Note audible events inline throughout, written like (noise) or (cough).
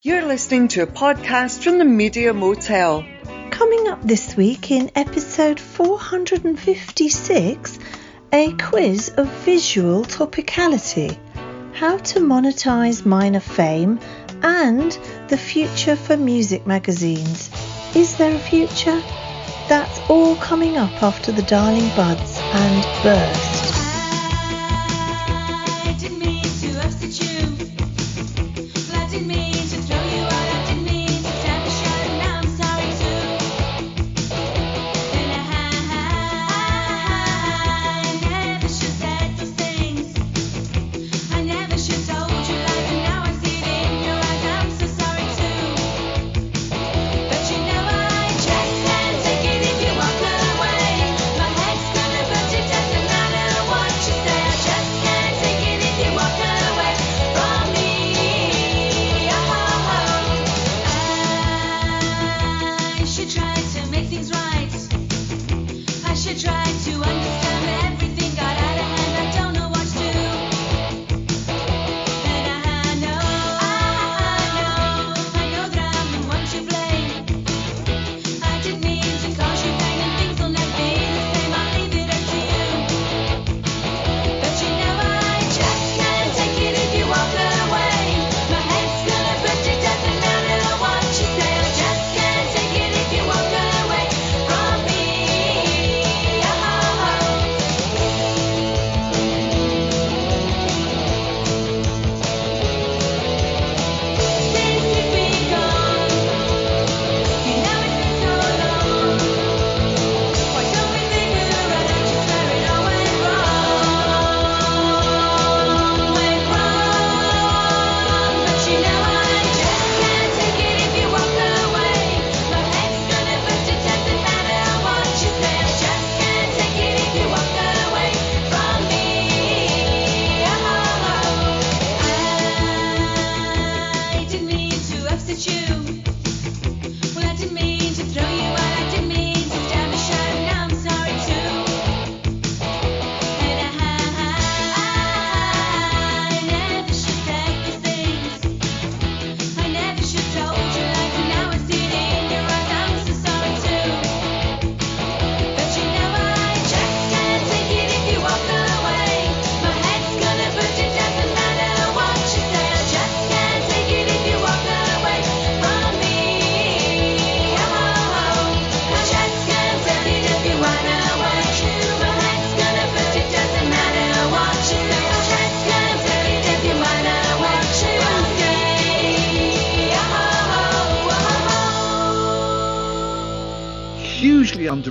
You're listening to a podcast from the Media Motel. Coming up this week in episode 456, a quiz of visual topicality, how to monetize minor fame, and the future for music magazines. Is there a future? That's all coming up after the Darling Buds and Burst.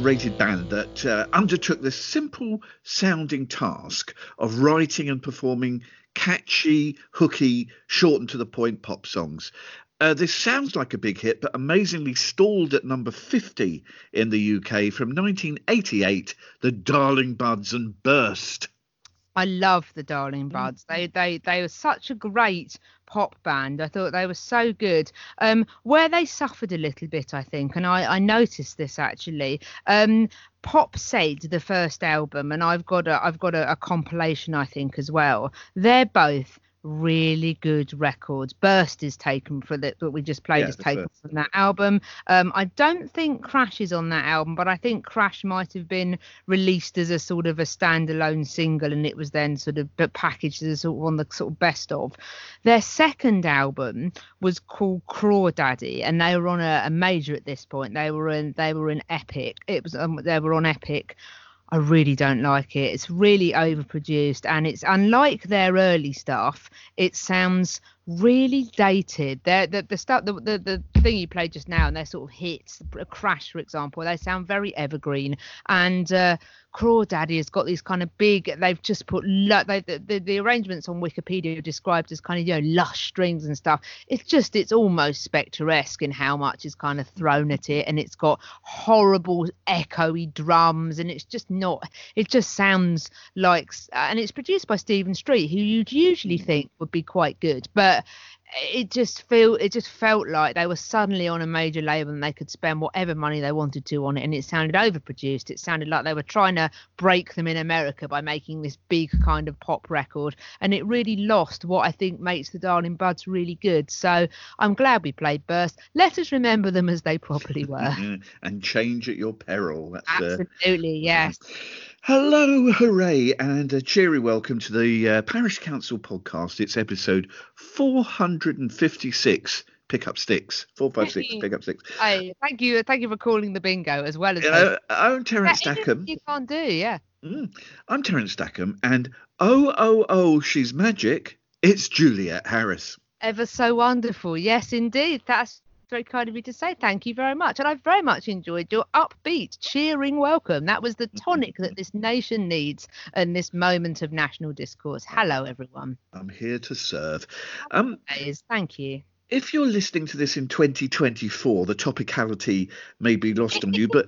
Band that uh, undertook the simple sounding task of writing and performing catchy, hooky, short and to the point pop songs. Uh, this sounds like a big hit, but amazingly stalled at number 50 in the UK from 1988, The Darling Buds and Burst. I love the Darling Buds. They they they were such a great pop band. I thought they were so good. Um, where they suffered a little bit, I think, and I I noticed this actually. Um, Pop said the first album, and I've got a I've got a, a compilation I think as well. They're both really good records. Burst is taken for that that we just played Yeah, is taken first. from that album. Um, I don't think Crash is on that album, but I think Crash might have been released as a sort of a standalone single, and it was then sort of packaged as sort of on the sort of best of. Their second album was called Crawdaddy, and they were on a, a major at this point. They were in they were in Epic. It was um, they were on Epic. I really don't like it. It's really overproduced, and it's unlike their early stuff. It sounds really dated. They're, the the stuff the, the the thing you played just now, and their sort of hits, Crash, for example, they sound very evergreen. And uh, Crawdaddy has got these kind of big. They've just put lo- they, the, the the arrangements on Wikipedia are described as kind of you know lush strings and stuff. It's just it's almost spectresque in how much is kind of thrown at it, and it's got horrible echoey drums, and it's just not. It just sounds like, and it's produced by Stephen Street, who you'd usually think would be quite good, but it just feel it just felt like they were suddenly on a major label and they could spend whatever money they wanted to on it and it sounded overproduced. It sounded like they were trying to break them in america by making this big kind of pop record and it really lost what i think makes the darling buds really good. So i'm glad we played burst let us remember them as they properly (laughs) were. And change at your peril. That's uh, absolutely yes. Hello, hooray, and a cheery welcome to the uh, Parish Counsel podcast. It's episode 456. Pick up sticks. 456. Pick up sticks. I thank you thank you for calling the bingo as well as You know, I'm Terence Stackham. you can't do yeah Mm, I'm Terence Stackham, and oh, oh, oh, she's magic. It's Juliet Harris. ever so wonderful. Yes, indeed. That's very kind of you to say. Thank you very much. And I very much enjoyed your upbeat, cheering welcome. That was the tonic that this nation needs in this moment of national discourse. Hello, everyone. I'm here to serve. Um, Is thank you. if you're listening to this in 2024, the topicality may be lost on you, but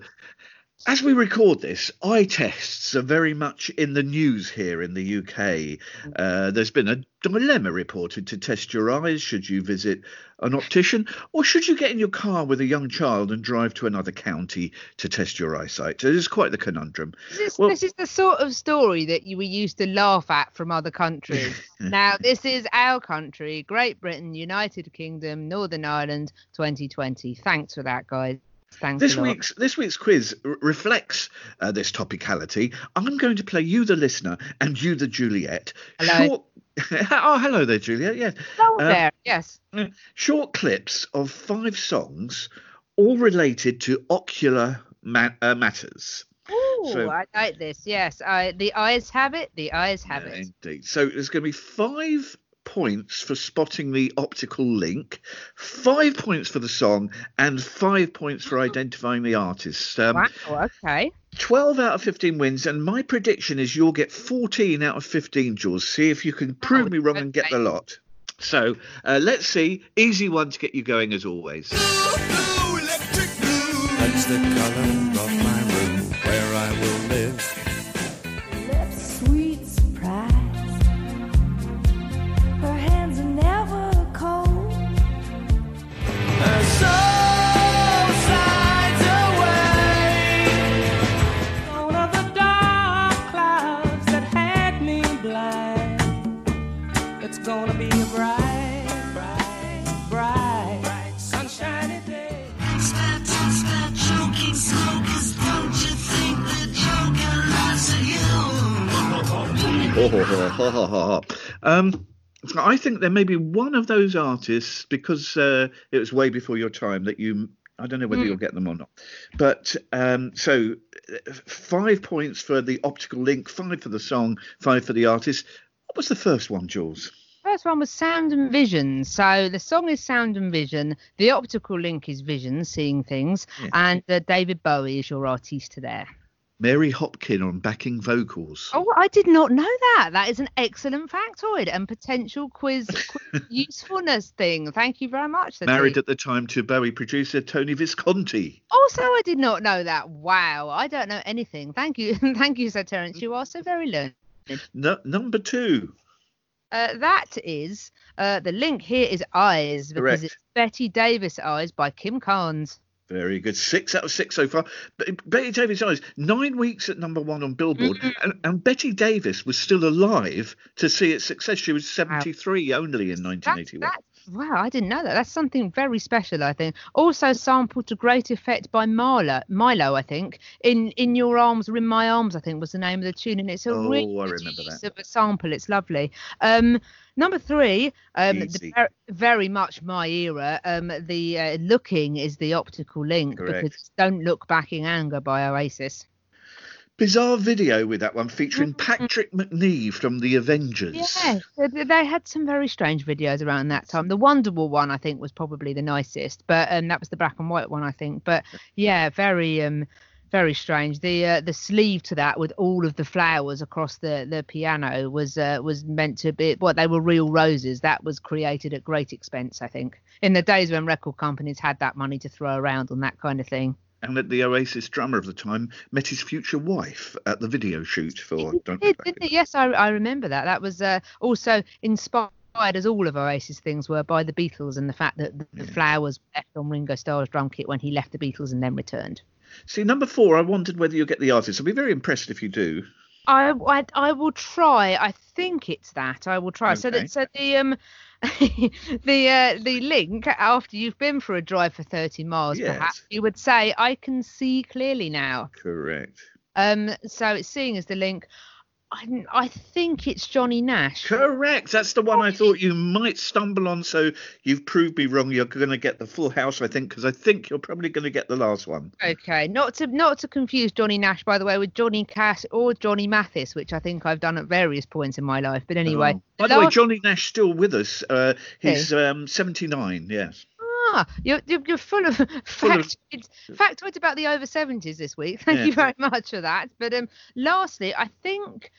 as we record this, eye tests are very much in the news here in the UK. Uh, there's been a dilemma reported to test your eyes. Should you visit an optician, or should you get in your car with a young child and drive to another county to test your eyesight? It is quite the conundrum. This, Well- this is the sort of story that you, we used to laugh at from other countries. (laughs) now, this is our country, Great Britain, United Kingdom, Northern Ireland, 2020. Thanks for that, guys. Thanks This week's this week's quiz r- reflects uh, this topicality. I'm going to play you, the listener, and you, the Juliet. Hello. Short... (laughs) oh, hello there, Juliet. Yes, Hello uh, there. Yes. short clips of five songs, all related to ocular ma- uh, matters. Ooh, So- I like this. Yes, I, the eyes have it. The eyes have Yeah, it. Indeed. So there's going to be five points for spotting the optical link, five points for the song, and five points for identifying the artist. Um, Wow. Okay. 12 out of 15 wins, and my prediction is you'll get 14 out of 15, Jules. See if you can prove me wrong and get the lot. So uh, let's see. Easy one to get you going, as always. That's the Um, I think there may be one of those artists because uh, it was way before your time that you. I don't know whether you'll get them or not. But um, so uh, five points for the optical link, five for the song, five for the artist. What was the first one, Jules? First one was sound and vision. So the song is sound and vision. The optical link is vision, seeing things, Yeah. and uh, David Bowie is your artiste there. Mary Hopkin on backing vocals. Oh, I did not know that. That is an excellent factoid and potential quiz, quiz (laughs) usefulness thing. Thank you very much. Married at the time to Bowie producer Tony Visconti. Also, I did not know that. Wow, I don't know anything. Thank you, (laughs) thank you, Sir Terence. You are so very learned. No, number two. Uh, that is uh, the link here is Eyes because Correct. it's Betty Davis Eyes by Kim Carnes. Very good. Six out of six so far. But Betty Davis Eyes, nine weeks at number one on Billboard. And, and Betty Davis was still alive to see its success. She was 73 only in That, 1981. that, wow, I didn't know that. That's something very special, I think. Also sampled to great effect by Marlo, Mylo, I think. In In Your Arms or In My Arms, I think was the name of the tune, and it's a Oh, really I good remember that. of a sample. It's lovely. Um, number three, um, the, very much my era. Um, the uh, looking is the optical link Correct. because Don't Look Back in Anger by Oasis. Bizarre video with that one featuring Patrick Macnee from The Avengers. Yeah, they, they had some very strange videos around that time. The Wonderwall one, I think, was probably the nicest, but um, that was the black and white one, I think. But (laughs) yeah, very um, very strange. The uh, the sleeve to that with all of the flowers across the the piano was uh, was meant to be what they were real roses. That was created at great expense, I think, in the days when record companies had that money to throw around on that kind of thing. And that the Oasis drummer of the time met his future wife at the video shoot for Don't Did, didn't it? Yes, I, I remember that. That was uh, also inspired inspired, as all of Oasis things were, by the Beatles and the fact that the, the flowers left on Ringo Starr's drum kit when he left the Beatles and then returned. See, number four, I wondered whether you'll get the artist. I'll be very impressed if you do. I, I I will try. I think it's that. I will try. So Okay. that so the um (laughs) the uh, the link after you've been for a drive for 30 miles Yes. perhaps you would say I can see clearly now. Correct. Um so it's seeing as the link I, I think it's Johnny Nash. Correct. That's the one I thought you might stumble on. So you've proved me wrong. You're going to get the full house, I think, because I think you're probably going to get the last one. Okay, not to not to confuse Johnny Nash by the way with Johnny Cash or Johnny Mathis, which I think I've done at various points in my life. But anyway, Oh. By the way, last- Johnny Nash still with us. Uh, he's um, 79. Yes. Ah, you're, you're, you're full of (laughs) Full of- factoids, factoids about the over 70s this week. (laughs) Thank Yeah. you very much for that. But um, lastly, I think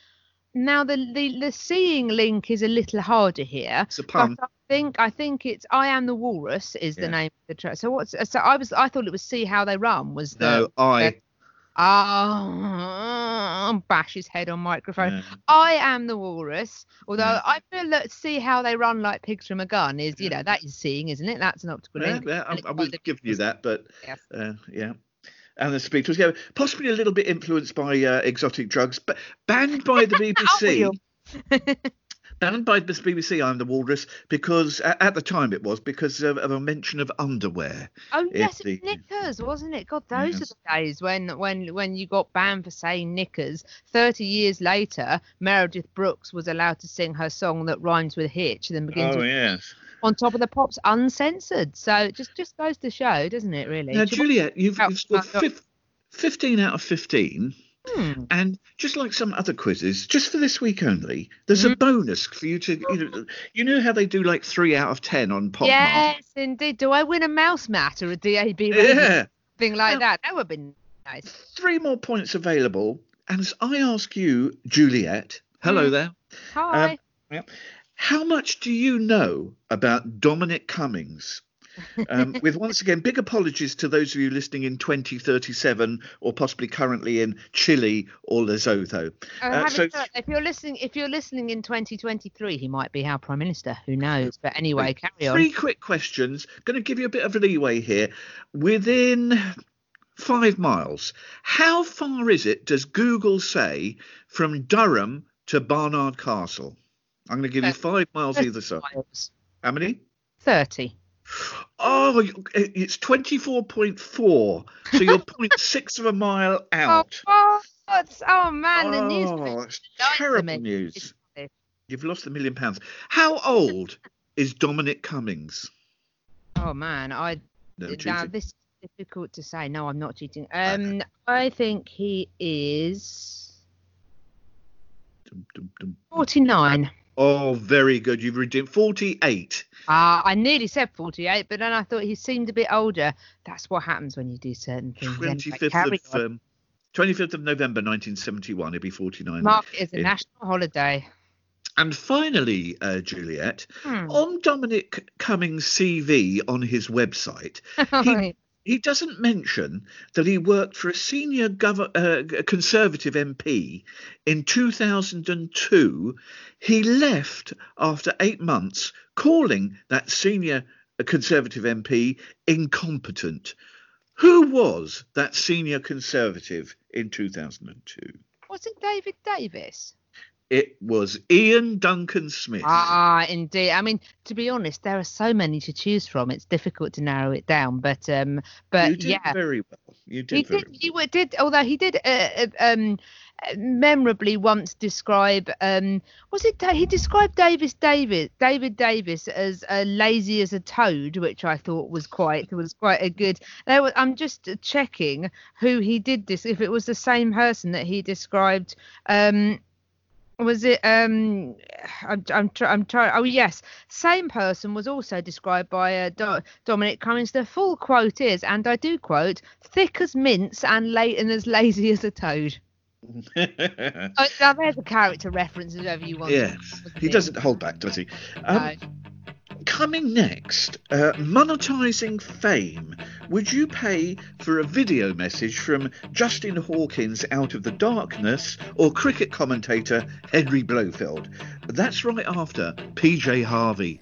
now the, the the seeing link is a little harder here. It's a pun. I think I think it's I am the walrus is the Yeah. name of the track. So what's so I was I thought it was see how they run was the No, I. Ah, bash his head on microphone. Yeah. I am the walrus. Although Yeah. I feel that see how they run like pigs from a gun is, you know, that is seeing, isn't it? That's an optical Yeah, link. yeah, I, I would give you that, but Yes. uh, yeah. And the speech was yeah, possibly a little bit influenced by uh, exotic drugs, but banned by the (laughs) BBC. (laughs) banned by the BBC. I'm the Walrus because at, the time it was because of, of a mention of underwear. Oh yes, the- knickers, wasn't it? God, those Yes. are the days when when when you got banned for saying knickers. Thirty years later, Meredith Brooks was allowed to sing her song that rhymes with hitch, then begins Oh with yes. on top of the pops uncensored. So it just just goes to show, doesn't it? Really. Now, Do you want- Juliet, you've, you've scored fif- 15 out of 15. Hmm. And just like some other quizzes, just for this week only, there's Mm-hmm. a bonus for you to, you know, you know how they do like three out of 10 on Pop Yes, indeed. Do I win a mouse mat or a DAB? Yeah. Thing like Now- that. That would be nice. Three more points available. And as I ask you, Juliet, hello Mm. there, Hi. yeah, how much do you know about Dominic Cummings? Um, with once again big apologies to those of you listening in 2037 or possibly currently in Chile or Lesotho. Uh, uh, so- if you're listening, if you're listening in 2023, he might be our prime minister. Who knows? But anyway, carry on. Three quick questions. Going to give you a bit of leeway here. Within five miles, how far is it, does Google say, from Durham to Barnard Castle? I'm going to give you five miles either side. Miles. How many? 30. Oh, it's 24.4. So you're (laughs) 0.6 of a mile out. Oh, what? oh man, the Oh, news. it's terrible news. You've lost a million pounds. How old is Dominic Cummings? Oh man, I No, now this is difficult to say. No, I'm not cheating. Um, I think he is Dum, dum, dum. 49. Oh, very good. You've redeemed 48. Ah, I nearly said 48, but then I thought he seemed a bit older. That's what happens when you do certain things. 25th carry of um, 25th of November 1971. it'd be 49. Mark is a in- national holiday. And finally, uh, Juliet, Hmm. on Dominic Cummings' CV on his website, (laughs) he, he doesn't mention that he worked for a senior gov- uh, Conservative MP in 2002. He left after eight months, calling that senior Conservative MP incompetent. Who was that senior Conservative in 2002? Was it David Davis? It was Iain Duncan Smith. Ah, indeed. I mean, to be honest, there are so many to choose from. It's difficult to narrow it down. But um, you but did yeah, very well. You did he very did. well. He did. Although he did uh, uh, um memorably once describe um was it he described Davis David David Davis as uh, lazy as a toad, which I thought was quite was quite a good. Was, I'm just checking who he did this. If it was the same person that he described. Um, was it um i'm i'm, I'm trying oh yes. Same person was also described by uh, Do- dominic cummings. The full quote is and i do quote thick as mince and late and as lazy as a toad. (laughs) Oh, now there's a character reference if ever you want yes, he doesn't hold back, does he? Um, coming next, uh, monetizing fame. Would you pay for a video message from Justin Hawkins out of the darkness or cricket commentator Henry Blofeld? That's right after PJ Harvey.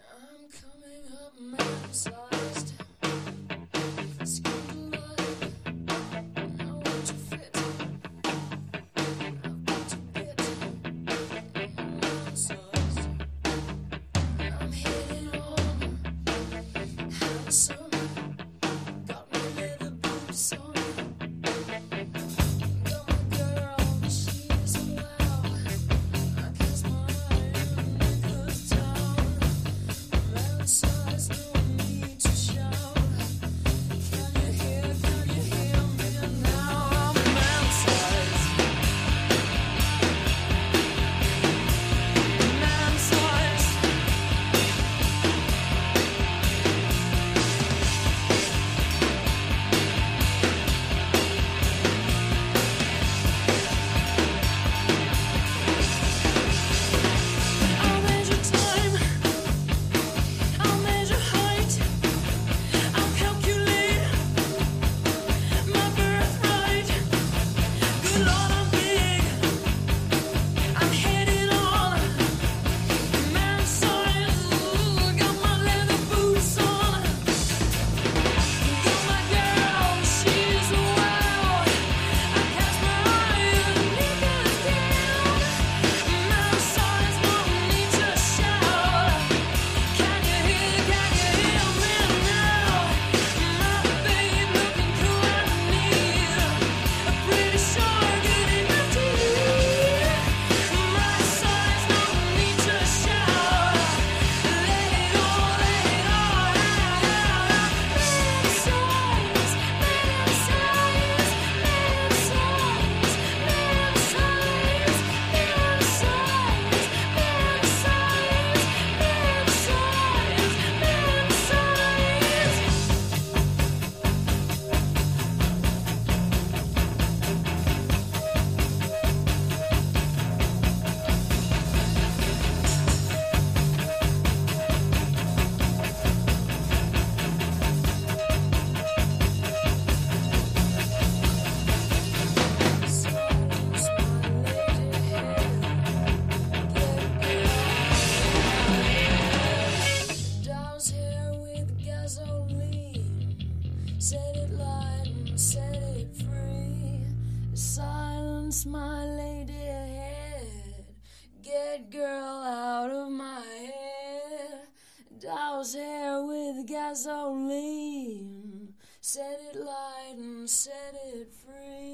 Set it free.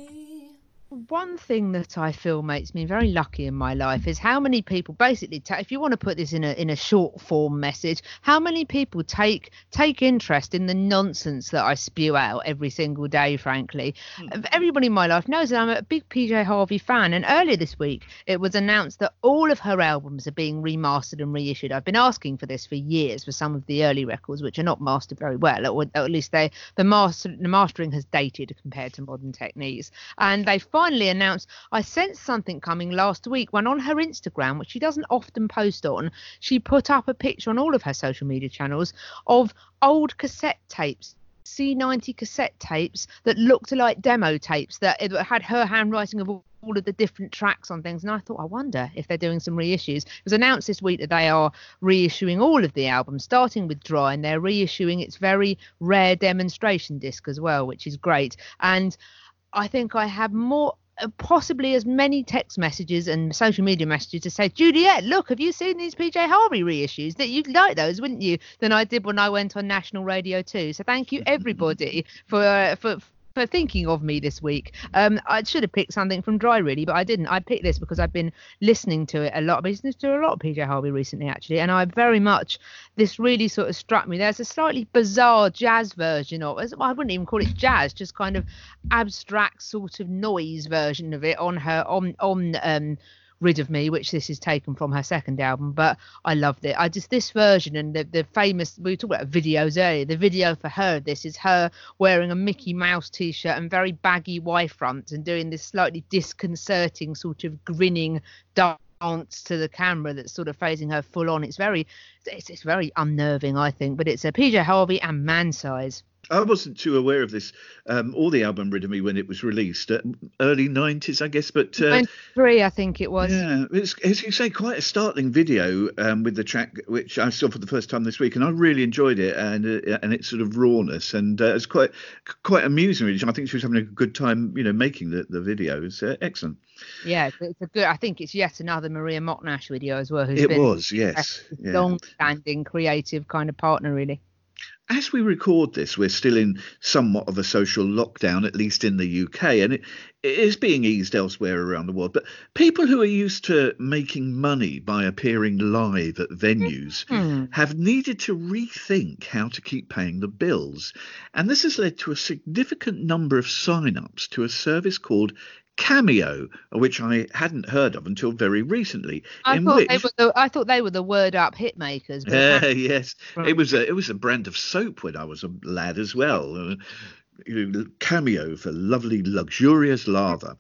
One thing that I feel makes me very lucky in my life is how many people basically ta- if you want to put this in a in a short form message how many people take take interest in the nonsense that I spew out every single day frankly. Hmm. Everybody in my life knows that I'm a big PJ Harvey fan and earlier this week it was announced that all of her albums are being remastered and reissued. I've been asking for this for years for some of the early records which are not mastered very well or at least they the master the mastering has dated compared to modern techniques. And they finally announced I sensed something coming last week when on her Instagram, which she doesn't often post on, she put up a picture on all of her social media channels of old cassette tapes. C90 cassette tapes that looked like demo tapes that had her handwriting of all of the different tracks on things and I thought I wonder if they're doing some reissues. It was announced this week that they are reissuing all of the albums starting with Dry and they're reissuing its very rare demonstration disc as well which is great and I think I have more possibly as many text messages and social media messages to say, Juliet, look, have you seen these PJ Harvey reissues? That you'd like those, wouldn't you? Than I did when I went on national radio too. So thank you (laughs) everybody for uh, for for thinking of me this week. Um, I should have picked something from Dry really, but I didn't. I picked this because I've been listening to it a lot. I've been listening to a lot of PJ Harvey recently actually, and I very much this really sort of struck me. There's a slightly bizarre jazz version of it. I wouldn't even call it jazz, just kind of abstract sort of noise version of it on her on on um rid of me which this is taken from her second album but i loved it i just this version and the, the famous we talked about videos earlier the video for her this is her wearing a mickey mouse t-shirt and very baggy y fronts and doing this slightly disconcerting sort of grinning dark glance to the camera that's sort of phasing her full on. It's very, it's, it's very unnerving, I think. But it's a PJ Harvey and man size. I wasn't too aware of this um, or the album Rid of Me when it was released, uh, early 90s, I guess. But uh, Three, I think it was. yeah, it's, as you say, quite a startling video um, with the track which I saw for the first time this week, and I really enjoyed it and uh, and its sort of rawness, and uh, it's quite quite amusing. Really, I think she was having a good time, you know, making the the video. It's uh, excellent. Yeah, it's- a good. I think it's yet another Maria Mochnacz video as well. Who's It was, yes, a yeah. long-standing creative kind of partner, really. As we record this, we're still in somewhat of a social lockdown, at least in the UK, and it, it is being eased elsewhere around the world. But people who are used to making money by appearing live at venues Hmm. have needed to rethink how to keep paying the bills. And this has led to a significant number of sign ups to a service called Cameo, which I hadn't heard of until very recently. I thought which they were the, I thought they were the word up hit makers. But uh, apparently- yes, it was a it was a brand of soap when I was a lad as well. Uh, cameo for lovely luxurious lather.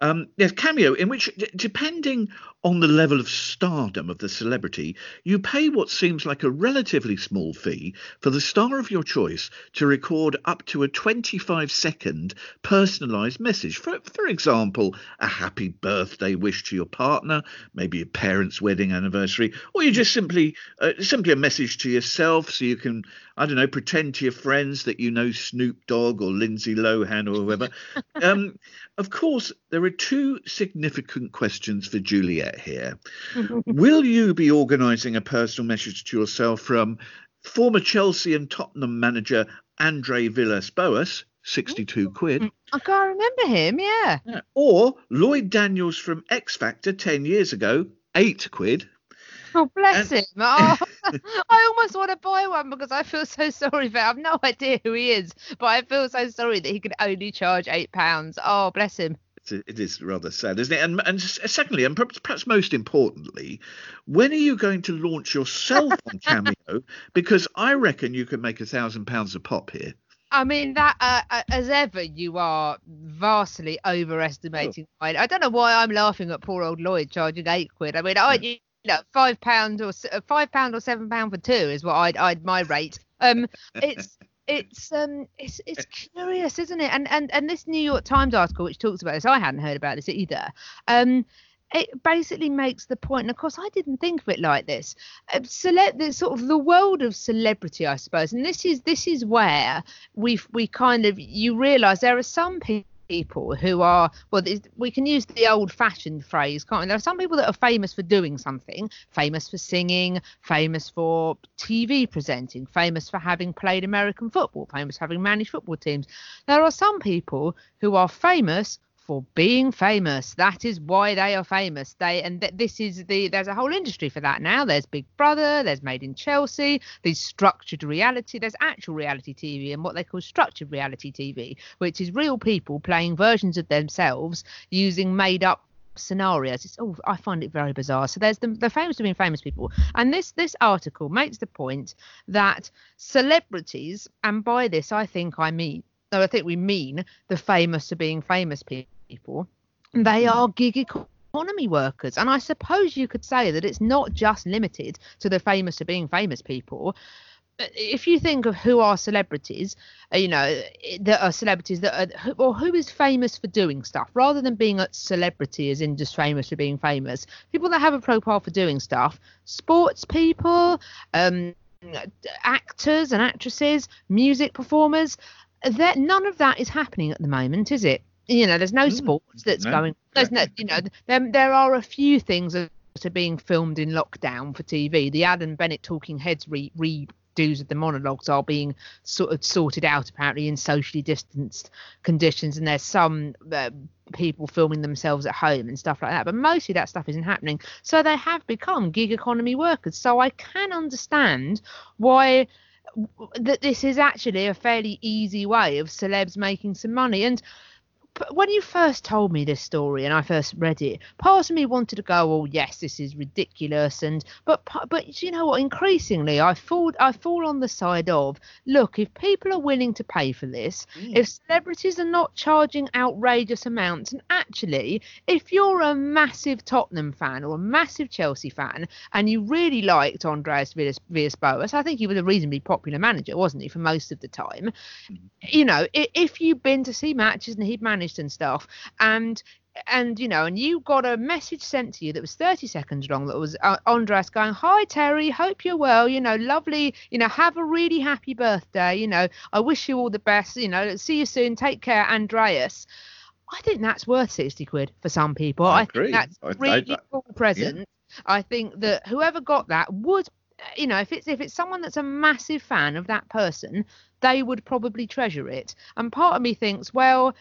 Um, yes, cameo in which, d- depending on the level of stardom of the celebrity, you pay what seems like a relatively small fee for the star of your choice to record up to a 25 second personalised message. For, for example, a happy birthday wish to your partner, maybe a parent's wedding anniversary, or you just simply uh, simply a message to yourself so you can, I don't know, pretend to your friends that you know Snoop Dogg or Lindsay Lohan or whoever. (laughs) um, of course, there are two significant questions for Juliet here. (laughs) Will you be organising a personal message to yourself from former Chelsea and Tottenham manager Andre Villas-Boas, 62 quid, I can't remember him. Yeah. yeah, or Lloyd Daniels from X Factor 10 years ago, 8 quid? Oh, bless And- him. (laughs) Oh, (laughs) I almost want to buy one because I feel so sorry for him. I've no idea who he is, but I feel so sorry that he could only charge eight pounds. Oh, bless him. It is rather sad, isn't it? And, and secondly, and perhaps, most importantly, when are you going to launch yourself (laughs) on Cameo? Because I reckon you could make a thousand pounds a pop here. I mean that uh, uh, as ever you are vastly overestimating mine. I don't know why I'm laughing at poor old Lloyd charging eight quid. I mean, I you know five pound or uh, five pound or seven pound for two is what I'd I'd my rate. Um, (laughs) it's it's um it's it's curious, isn't it? And and and this New York Times article which talks about this, I hadn't heard about this either. Um, it basically makes the point, and of course I didn't think of it like this. Uh, cele- the sort of the world of celebrity, I suppose, and this is this is where we we kind of you realise there are some people people who are well we can use the old fashioned phrase can't we? There are some people that are famous for doing something famous for singing famous for tv presenting famous for having played american football famous for having managed football teams. There are some people who are famous for being famous. That is why they are famous. They and th- this is the there's a whole industry for that now. There's big brother there's made in chelsea there's structured reality there's actual reality tv and what they call structured reality tv which is real people playing versions of themselves using made up scenarios. It's oh i find it very bizarre. So there's the, the famous for being famous people. And this this article makes the point that celebrities and by this i think i mean no i think we mean the famous for being famous people they are gig economy workers. And i suppose you could say that it's not just limited to the famous for being famous people. If you think of who are celebrities, uh, you know, that are celebrities that are, who- or who is famous for doing stuff, rather than being a celebrity as in just famous for being famous, people that have a profile for doing stuff, sports people, um, actors and actresses, music performers, that none of that is happening at the moment, is it? You know, there's no sports that's no. going. There's no, you know, there, there are a few things that are being filmed in lockdown for TV. The Alan Bennett Talking Heads re, redos of the monologues are being sort of sorted out apparently in socially distanced conditions, and there's some uh, people filming themselves at home and stuff like that. But mostly that stuff isn't happening. So they have become gig economy workers. So I can understand why that this is actually a fairly easy way of celebs making some money and when you first told me this story and I first read it, part of me wanted to go, "Oh yes, this is ridiculous," and but but you know what? Increasingly, I fall I fall on the side of look, if people are willing to pay for this, mm. if celebrities are not charging outrageous amounts, and actually, if you're a massive Tottenham fan or a massive Chelsea fan and you really liked Andreas Villas- Villas-Boas, I think he was a reasonably popular manager, wasn't he, for most of the time? Mm. you know, if you've been to see matches and he'd managed and stuff, and and you know, and you got a message sent to you that was 30 seconds long that was uh, Andres going, "Hi Terry, hope you're well. You know, lovely. You know, have a really happy birthday. You know, I wish you all the best. You know, see you soon. Take care, Andreas." I think that's worth 60 quid for some people. I I, agree. think that's I- I- really I- cool present. I think that whoever got that would you know if it's if it's someone that's a massive fan of that person they would probably treasure it and part of me thinks well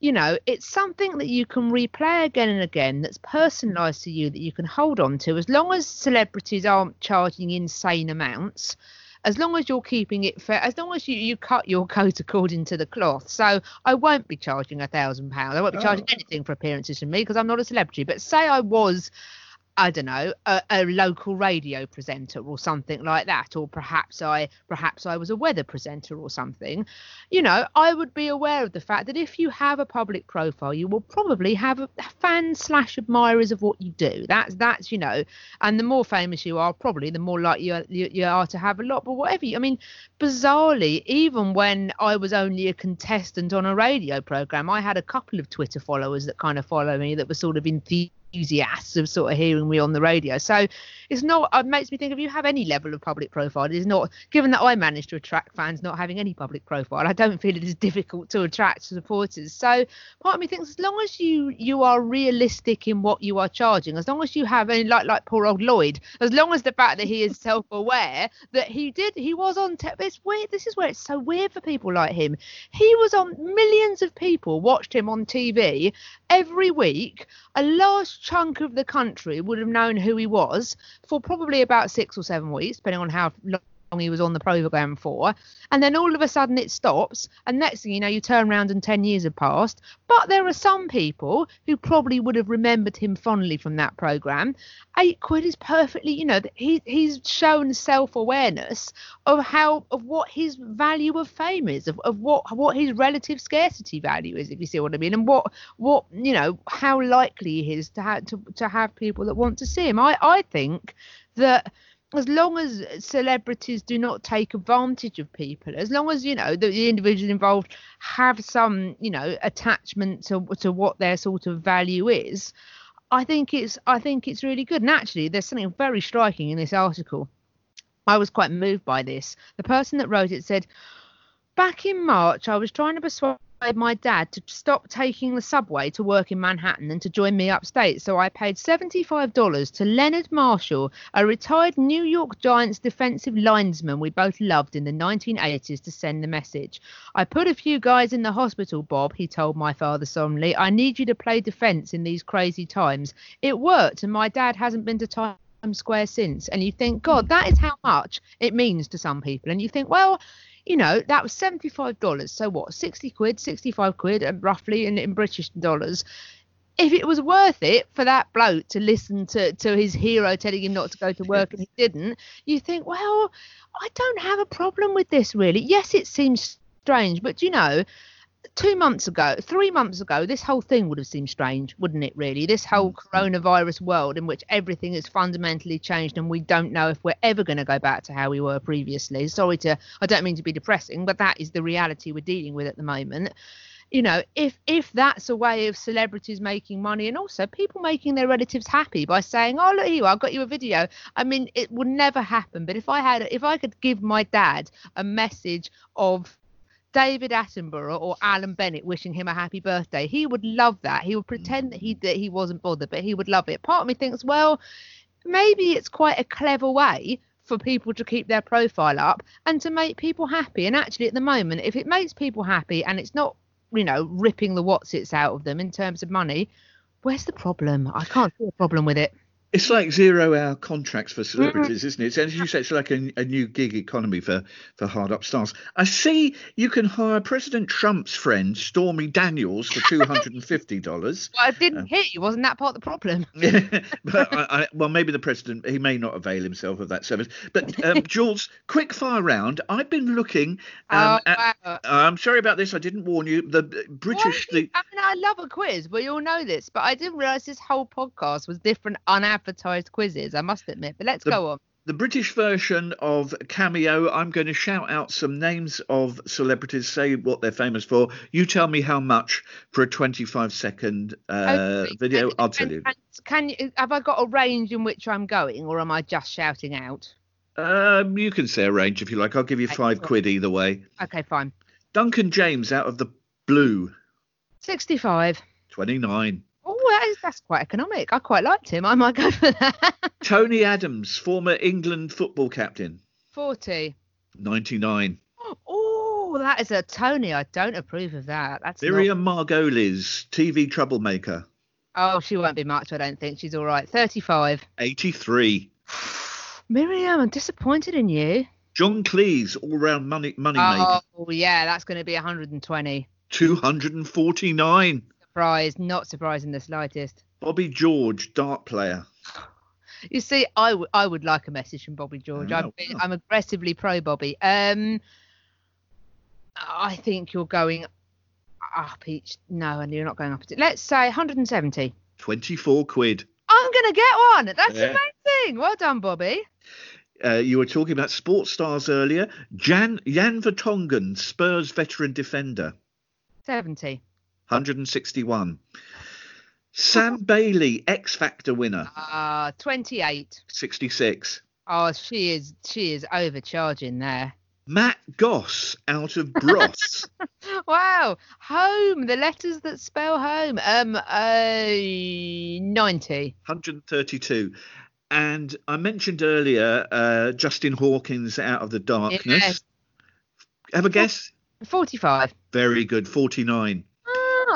you know it's something that you can replay again and again that's personalized to you that you can hold on to as long as celebrities aren't charging insane amounts as long as you're keeping it fair, as long as you, you cut your (laughs) coat according to the cloth. So I won't be charging a thousand pounds. I won't be oh. charging Oh. anything for appearances from me because I'm not a celebrity. But say I was I don't know, a, a local radio presenter or something like that, or perhaps I perhaps I was a weather presenter or something, you know, I would be aware of the fact that if you have a public profile, you will probably have a, fans slash admirers of what you do. That's that's you know, and the more famous you are, probably the more likely you are, you, you are to have a lot. But whatever, you, I mean, bizarrely, even when I was only a contestant on a radio program, I had a couple of Twitter followers that kind of follow me that were sort of enthusiastic enthusiasts of sort of hearing me on the radio. So it's not, it makes me think if you have any level of public profile, it is not, given that I managed to attract fans not having any public profile, I don't feel it is difficult to attract supporters. So part of me thinks as long as you you are realistic in what you are charging, as long as you have, and like like poor old Lloyd, as long as the fact that he is self-aware that he did, he was on, te- it's weird, this is where it's so weird for people like him. He was on, millions of people watched him on TV every week. A large chunk of the country would have known who he was for probably about six or seven weeks, depending on how long he was on the program for. And then all of a sudden it stops. And next thing you know, you turn around and 10 years have passed. But there are some people who probably would have remembered him fondly from that program. Eight quid is perfectly, you know, he, he's shown self awareness of how, of what his value of fame is, of, of what, what his relative scarcity value is, if you see what I mean, and what, what, you know, how likely he is to have, to, to have people that want to see him. I, I think that as long as celebrities do not take advantage of people, as long as you know the, the individuals involved have some you know attachment to to what their sort of value is, I think it's I think it's really good. And actually, there's something very striking in this article. I was quite moved by this. The person that wrote it said, Back in March, I was trying to persuade my dad to stop taking the subway to work in Manhattan and to join me upstate. So I paid $75 to Leonard Marshall, a retired New York Giants defensive linesman we both loved in the 1980s, to send the message. I put a few guys in the hospital, Bob, he told my father solemnly. I need you to play defense in these crazy times. It worked, and my dad hasn't been to Times Square since. And you think, God, that is how much it means to some people. And you think, well, you know, that was $75. So what, 60 quid, 65 quid, uh, roughly in, in British dollars. If it was worth it for that bloke to listen to, to his hero telling him not to go to work and he (laughs) didn't, you think, well, I don't have a problem with this really. Yes, it seems strange, but you know, two months ago, three months ago, this whole thing would have seemed strange, wouldn't it, really? This whole mm. coronavirus world in which everything is fundamentally changed and we don't know if we're ever going to go back to how we were previously. Sorry to, I don't mean to be depressing, but that is the reality we're dealing with at the moment. You know, if if that's a way of celebrities making money and also people making their relatives happy by saying, "Oh, look here, I've got you a video." I mean, it would never happen. But if I had, if I could give my dad a message of David Attenborough or Alan Bennett wishing him a happy birthday. He would love that. He would pretend that he mm. that he wasn't bothered, but he would love it. Part of me thinks, well, maybe it's quite a clever way for people to keep their profile up and to make people happy. And actually, at the moment, if it makes people happy and it's not, you know, ripping the whatsits out of them in terms of money, where's the problem? I can't see a problem with it. It's like zero hour contracts for celebrities, isn't it? It's, as you say, it's like a, a new gig economy for, for hard up stars. I see you can hire President Trump's friend, Stormy Daniels, for $250. (laughs) Well, I didn't hit you. Wasn't that part of the problem? (laughs) Yeah, but I, I, well, maybe the president he may not avail himself of that service. But um, (laughs) Jules, quick fire round. I've been looking. Um, oh, at, wow. I'm sorry about this. I didn't warn you. The British, you- the I mean, I love a quiz. We all know this, but I didn't realise this whole podcast was different unadvertised quizzes. I must admit. But let's The- go on. the British version of Cameo. I'm going to shout out some names of celebrities. Say what they're famous for. You tell me how much for a 25 second uh, Okay, video. can- I'll tell you. Can, can you? Have I got a range in which I'm going, or am I just shouting out? Um, you can say a range if you like. I'll give you five quid either way. Okay, fine. Duncan James out of the blue. Sixty-five. 29. Oh, that is, that's quite economic. I quite liked him. I might go for that. Tony Adams, former England football captain, 40. 99. Oh, that is a Tony. I don't approve of that. That's not- Miriam Margolyes, TV troublemaker, Oh, she won't be much, I don't think. She's all right. 35. 83. (sighs) Miriam, I'm disappointed in you. John Cleese, all round money, money maker, Oh, yeah, that's going to be 120. 249. Surprised, not surprised in the slightest. Bobby George, dart player, (sighs) You see, I would I would like a message from Bobby George. Oh, I'm, wow. I'm aggressively pro Bobby. Um, I think you're going up each. No, and you're not going up. Let's say 170. 24 quid. I'm gonna get one. That's Yeah. amazing. Well done, Bobby. Uh, you were talking about sports stars earlier. Jan Jan Vertonghen, Spurs veteran defender, 70. 161. Sam Bailey, X Factor winner, Uh 28. 66. Oh, she is she is overcharging there. Matt Goss out of Bros, (laughs) Wow. Home, the letters that spell home. Um uh 90. 132. And I mentioned earlier uh, Justin Hawkins out of the darkness. Yes. Have a guess? 45. Very good, 49.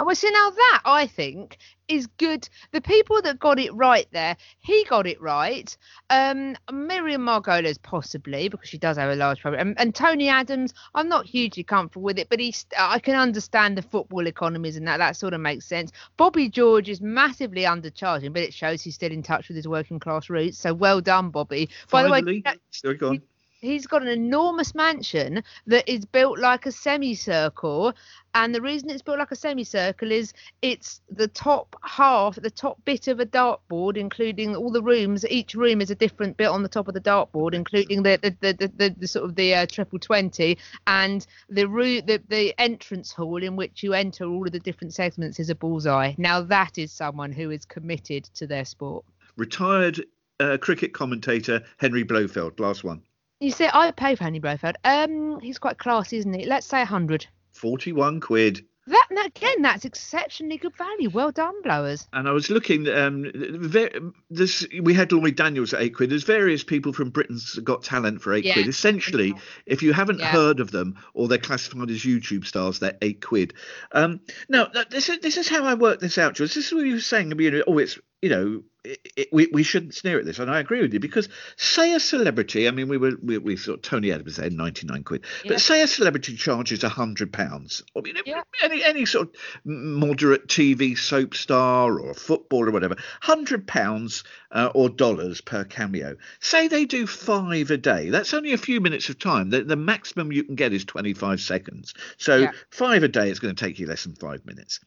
Ah, well, see, now that I think is good. The people that got it right there, he got it right. Um, Miriam Margolyes possibly because she does have a large problem, and, and Tony Adams. I'm not hugely comfortable with it, but he's. I can understand the football economies and that. That sort of makes sense. Bobby George is massively undercharging, but it shows he's still in touch with his working class roots. So well done, Bobby. By the way, Finally, sorry, go on. He's got an enormous mansion that is built like a semicircle and the reason it's built like a semicircle is it's the top half the top bit of a dartboard including all the rooms. Each room is a different bit on the top of the dartboard including the the, the, the, the, the sort of the uh, triple 20 and the room the, the entrance hall in which you enter all of the different segments is a bullseye. Now that is someone who is committed to their sport. Retired uh, cricket commentator Henry Blofeld, last one. You see i pay for Henry Blofeld um he's quite classy isn't he let's say a 100 41 quid. That, that again, that's exceptionally good value. Well done, blowers. And I was looking, um, ver- this, we had Lloyd Daniels at eight quid. There's various people from Britain's Got Talent for eight Yeah. quid. Essentially, if you haven't Yeah. heard of them or they're classified as YouTube stars, they're eight quid. Um, now, this is this is how I work this out, George. This is what you were saying. You know, oh, it's you know, it, it, we we shouldn't sneer at this, and I agree with you because say a celebrity. I mean, we were we, we thought Tony Adams said ninety nine quid, Yeah. but say a celebrity charges a hundred pounds, I mean, Yeah. any any sort of moderate TV soap star or football or whatever, hundred pounds uh, or dollars per cameo. Say they do five a day. That's only a few minutes of time. The, the maximum you can get is twenty five seconds. So Yeah. five a day is going to take you less than five minutes.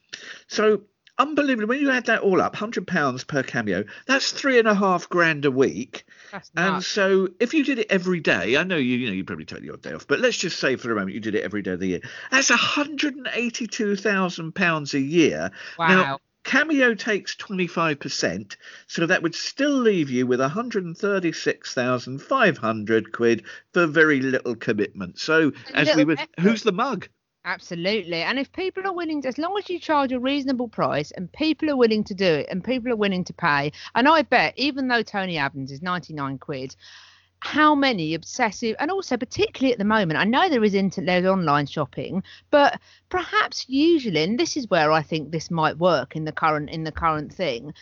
So unbelievable when you add that all up, hundred pounds per cameo. That's three and a half grand a week. That's And so, if you did it every day, I know you, you know, you probably take the odd day off, but let's just say for a moment you did it every day of the year. That's hundred and eighty-two thousand pounds a year. Wow. Now, Cameo takes twenty-five percent, so that would still leave you with one hundred and thirty-six thousand five hundred quid for very little commitment. So, as we were, effort. who's the mug? Absolutely. And if people are willing to, as long as you charge a reasonable price and people are willing to do it and people are willing to pay, and I bet even though Tony Adams is 99 quid, how many obsessive and also particularly at the moment i know there is internet online shopping but perhaps usually and this is where i think this might work in the current in the current thing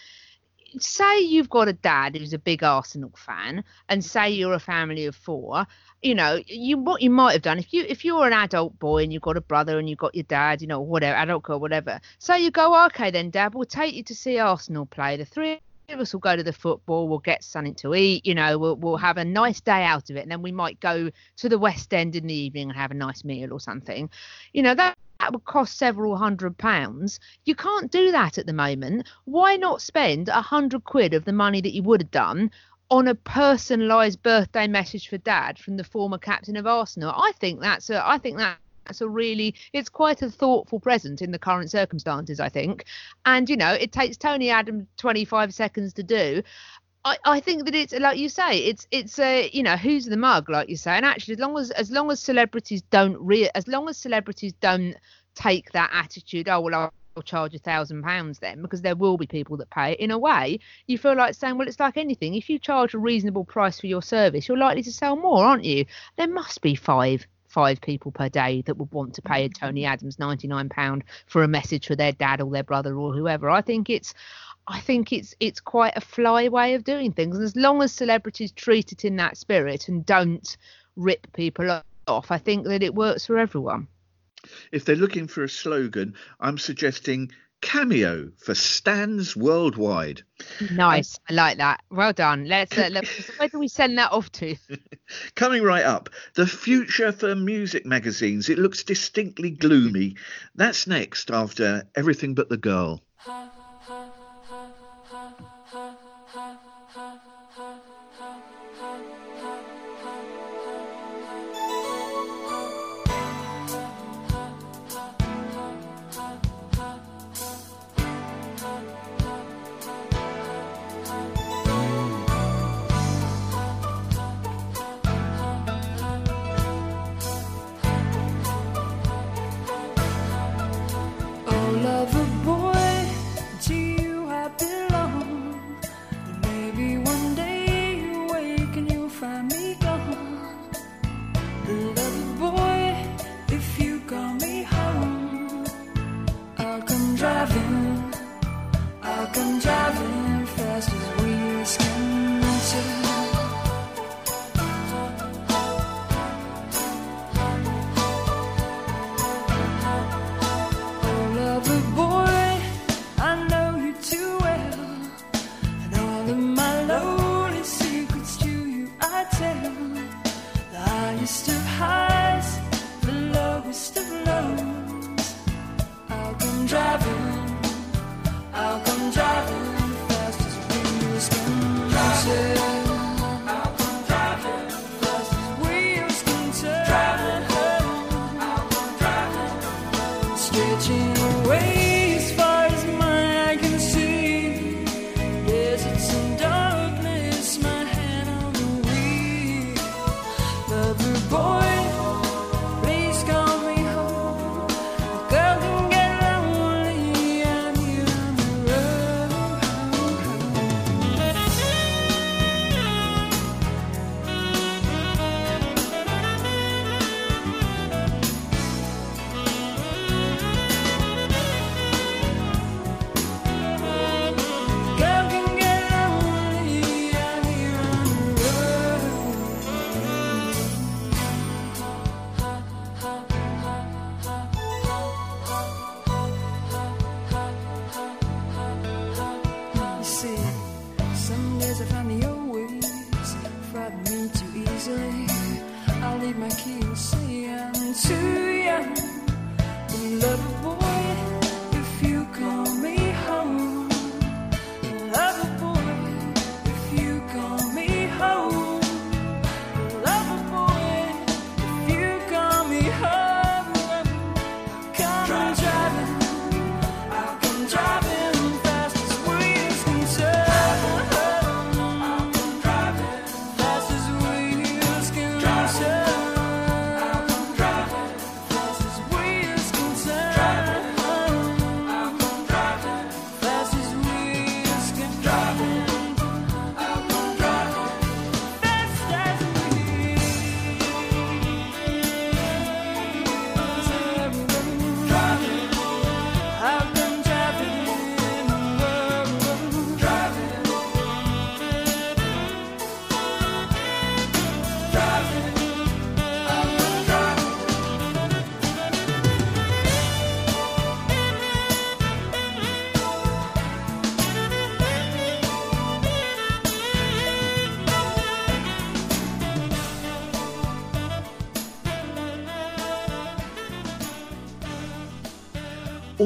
say you've got a dad who's a big Arsenal fan, and say you're a family of four, you know, you what you might have done if you if you're an adult boy and you've got a brother and you've got your dad, you know, whatever, adult girl, whatever. So you go, okay, then, Dad, we'll take you to see Arsenal play. The three of us will go to the football. We'll get something to eat. You know, we'll we'll have a nice day out of it, and then we might go to the West End in the evening and have a nice meal or something. You know that. That would cost several hundred pounds. You can't do that at the moment. Why not spend a hundred quid of the money that you would have done on a personalised birthday message for dad from the former captain of Arsenal? I think that's a I think that that's a really it's quite a thoughtful present in the current circumstances, I think. And you know, it takes Tony adam 25 seconds to do. I, I think that it's like you say, it's it's a you know who's the mug like you say, and actually as long as as long as celebrities don't re as long as celebrities don't take that attitude, oh well I'll I'll charge a thousand pounds then because there will be people that pay it. In a way, you feel like saying, well, it's like anything. If you charge a reasonable price for your service, you're likely to sell more, aren't you? There must be five five people per day that would want to pay a Tony Adams ninety nine pound for a message for their dad or their brother or whoever. I think it's I think it's it's quite a fly way of doing things. And as long as celebrities treat it in that spirit and don't rip people off, I think that it works for everyone. If they're looking for a slogan, I'm suggesting Cameo for stands worldwide. Nice, I like that. Well done. Let's. Uh, let (laughs) where do we send that off to? (laughs) Coming right up, the future for music magazines. It looks distinctly gloomy. That's next after Everything But the Girl.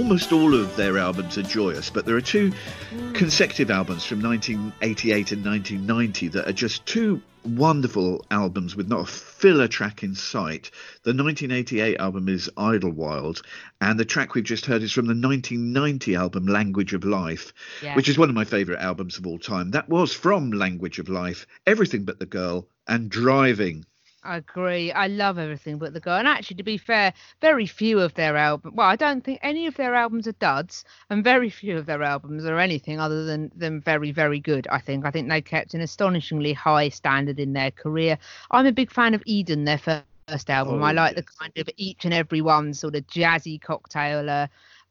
Almost all of their albums are joyous, but there are two mm. consecutive albums from 1988 and 1990 that are just two wonderful albums with not a filler track in sight. The 1988 album is Idlewild, and the track we've just heard is from the 1990 album Language of Life, Yeah. which is one of my favourite albums of all time. That was from Language of Life, Everything But the Girl, and Driving. I agree. I love everything but the girl. And actually, to be fair, very few of their albums. Well, I don't think any of their albums are duds, and very few of their albums are anything other than than very, very good. I think. I think they kept an astonishingly high standard in their career. I'm a big fan of Eden, their first album. Oh, I like the kind of each and every one sort of jazzy cocktail. Uh,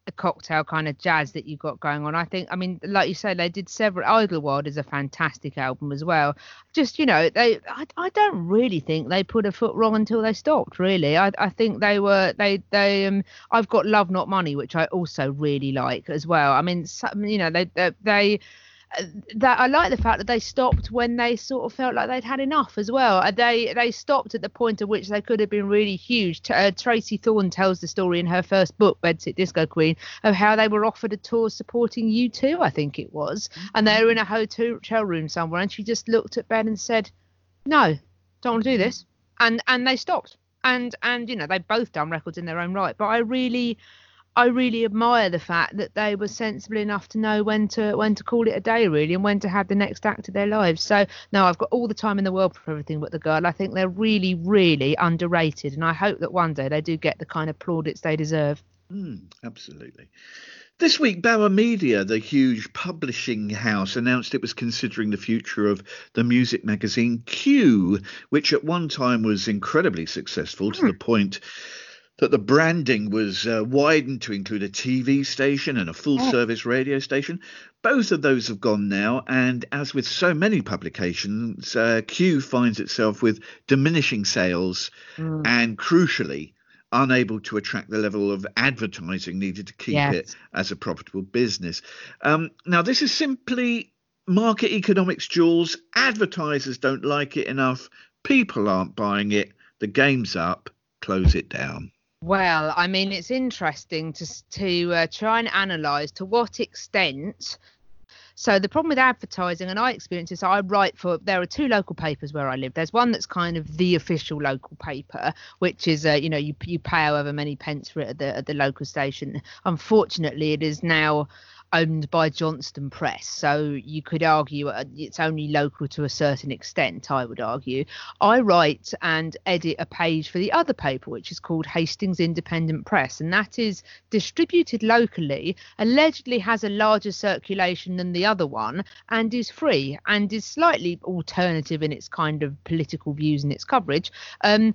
a cocktail kind of jazz that you got going on. I think, I mean, like you say, they did several. Idlewild is a fantastic album as well. Just you know, they, I, I don't really think they put a foot wrong until they stopped. Really, I, I think they were, they, they, um, I've got Love Not Money, which I also really like as well. I mean, some, you know, they, they, they that I like the fact that they stopped when they sort of felt like they'd had enough as well. Uh, They they stopped at the point at which they could have been really huge. T- uh, Tracey Thorn tells the story in her first book, Bedsit Disco Queen, of how they were offered a tour supporting U2, I think it was, and they were in a hotel room somewhere, and she just looked at Ben and said, "No, don't want to do this," and and they stopped. And and you know they both done records in their own right, but I really. I really admire the fact that they were sensible enough to know when to when to call it a day really and when to have the next act of their lives. So no, I've got all the time in the world for everything but the girl. I think they're really, really underrated and I hope that one day they do get the kind of plaudits they deserve. Mm, absolutely. This week, Bauer Media, the huge publishing house, announced it was considering the future of the music magazine Q, which at one time was incredibly successful to the point that the branding was uh, widened to include a TV station and a full service radio station. Both of those have gone now, and as with so many publications, uh, Q finds itself with diminishing sales and, crucially, unable to attract the level of advertising needed to keep Yes. it as a profitable business. Um, now, this is simply market economics, Jules. Advertisers don't like it enough. People aren't buying it. The game's up. Close it down. Well, I mean, it's interesting to to uh, try and analyse to what extent. So the problem with advertising, and I experience this. I write for. There are two local papers where I live. There's one that's kind of the official local paper, which is, uh, you know, you you pay however many pence for it at the at the local station. Unfortunately, it is now owned by Johnston Press, so you could argue uh, it's only local to a certain extent. I would argue. I write and edit a page for the other paper, which is called Hastings Independent Press, and that is distributed locally, allegedly has a larger circulation than the other one, and is free and is slightly alternative in its kind of political views and its coverage. Um,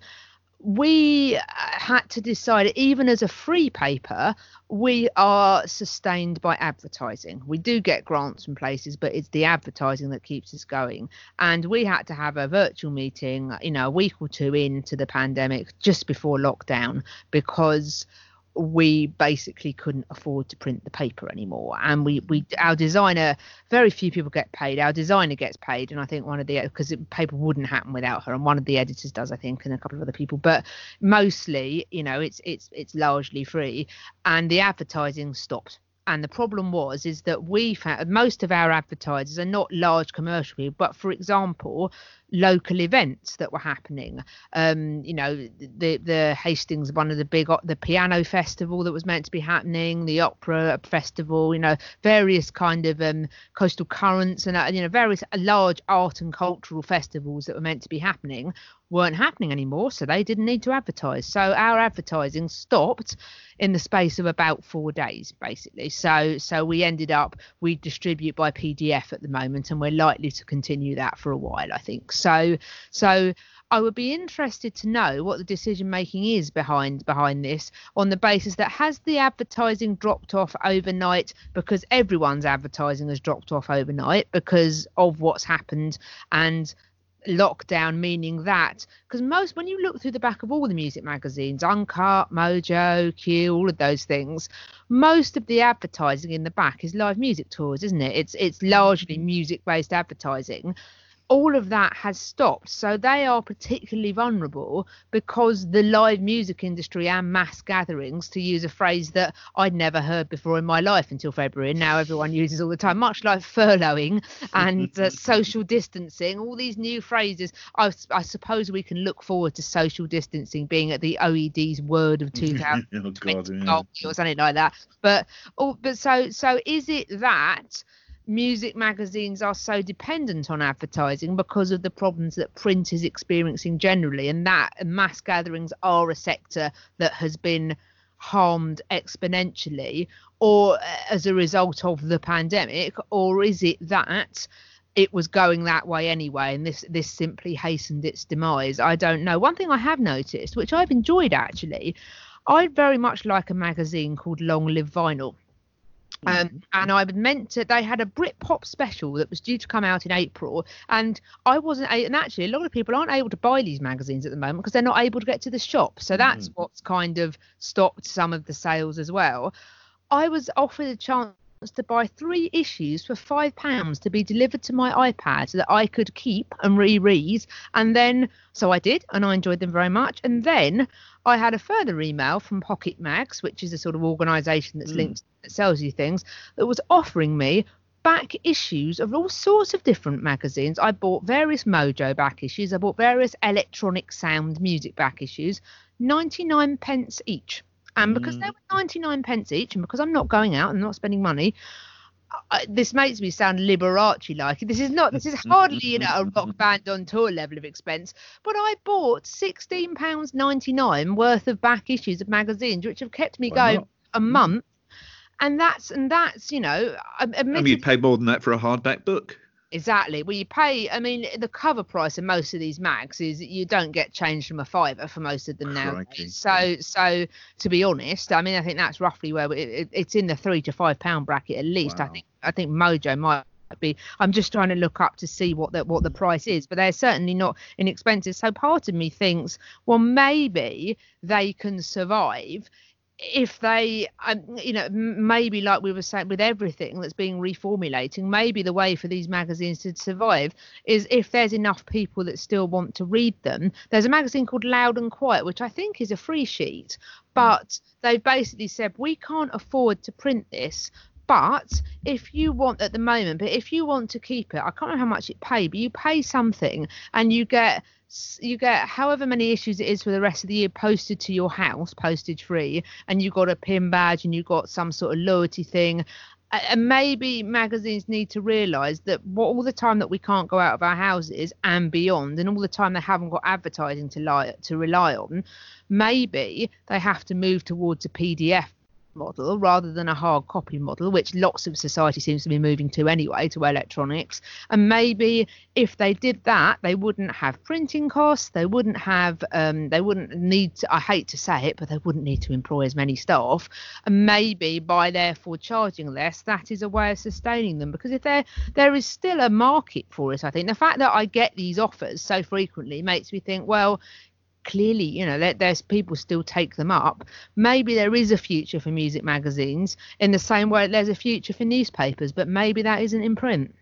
we uh, had to decide, even as a free paper, we are sustained by advertising. We do get grants from places, but it's the advertising that keeps us going. And we had to have a virtual meeting, you know, a week or two into the pandemic, just before lockdown, because we basically couldn't afford to print the paper anymore. And we we our designer very few people get paid. Our designer gets paid and i think one of the because paper wouldn't happen without her and one of the editors does i think and a couple of other people. But mostly you know it's it's it's largely free and the advertising stopped. And the problem was is that we found most of our advertisers are not large commercial people but for example local events that were happening. Um you know the the hastings one of the big the piano festival that was meant to be happening the opera festival you know various kind of um coastal currents and uh, you know various large art and cultural festivals that were meant to be happening weren't happening anymore so they didn't need to advertise. So our advertising stopped in the space of about four days basically. So so we ended up we distribute by pdf at the moment and we're likely to continue that for a while i think so so I would be interested to know what the decision making is behind behind this on the basis that has the advertising dropped off overnight because everyone's advertising has dropped off overnight because of what's happened and lockdown meaning that because most when you look through the back of all the music magazines uncut mojo q all of those things most of the advertising in the back is live music tours isn't it? It's it's largely mm. music based advertising all of that has stopped. So they are particularly vulnerable because the live music industry and mass gatherings, to use a phrase that I'd never heard before in my life until February, and now everyone uses all the time, much like furloughing and uh, (laughs) social distancing, all these new phrases. I, I suppose we can look forward to social distancing being at the OED's word of 2000 (laughs) oh God, yeah. or something like that. But oh, but so so is it that music magazines are so dependent on advertising because of the problems that print is experiencing generally, and that mass gatherings are a sector that has been harmed exponentially, or uh, as a result of the pandemic, or is it that? it was going that way anyway and this this simply hastened its demise i don't know one thing i have noticed which i've enjoyed actually i very much like a magazine called long live vinyl um, and I meant to. They had a Britpop special that was due to come out in April, and I wasn't. a- And actually, a lot of people aren't able to buy these magazines at the moment because they're not able to get to the shop. So that's what's kind of stopped some of the sales as well. I was offered a chance to buy three issues for five pounds to be delivered to my iPad so that I could keep and reread. And then, so I did, and I enjoyed them very much. And then I had a further email from Pocket Mags, which is a sort of organisation that's mm. linked that sells you things, that was offering me back issues of all sorts of different magazines. I bought various Mojo back issues. I bought various electronic sound music back issues, 99 pence each. And because mm. they were 99 pence each, and because I'm not going out and not spending money, I, this makes me sound Liberace like. This is not. This is hardly you know a rock (laughs) band on tour level of expense. But I bought sixteen pounds ninety nine worth of back issues of magazines, which have kept me Why going not? a mm. month. And that's and that's you know. I mean, you'd pay more than that for a hardback book. Exactly. Well, you pay. I mean, the cover price of most of these mags is you don't get change from a fiver for most of them now. So, so to be honest, I mean, I think that's roughly where it, it, it's in the three to five pound bracket at least. I think. I think Mojo might be. I'm just trying to look up to see what the what the hmm. price is, but they're certainly not inexpensive. So part of me thinks, well, maybe they can survive if they um, you know maybe like we were saying with everything that's being reformulating maybe the way for these magazines to survive is if there's enough people that still want to read them there's a magazine called loud and quiet which i think is a free sheet but they've basically said we can't afford to print this but if you want at the moment but if you want to keep it i can't remember how much it pay but you pay something and you get you get however many issues it is for the rest of the year posted to your house postage free and you got a pin badge and you got some sort of loyalty thing and maybe magazines need to realize that what all the time that we can't go out of our houses and beyond and all the time they haven't got advertising to lie to rely on maybe they have to move towards a pdf model rather than a hard copy model, which lots of society seems to be moving to anyway, to electronics. And maybe if they did that, they wouldn't have printing costs. They wouldn't have. Um, they wouldn't need. To, I hate to say it, but they wouldn't need to employ as many staff. And maybe by therefore charging less, that is a way of sustaining them. Because if there there is still a market for it, I think the fact that I get these offers so frequently makes me think, well clearly you know there, there's people still take them up maybe there is a future for music magazines in the same way there's a future for newspapers but maybe that isn't in print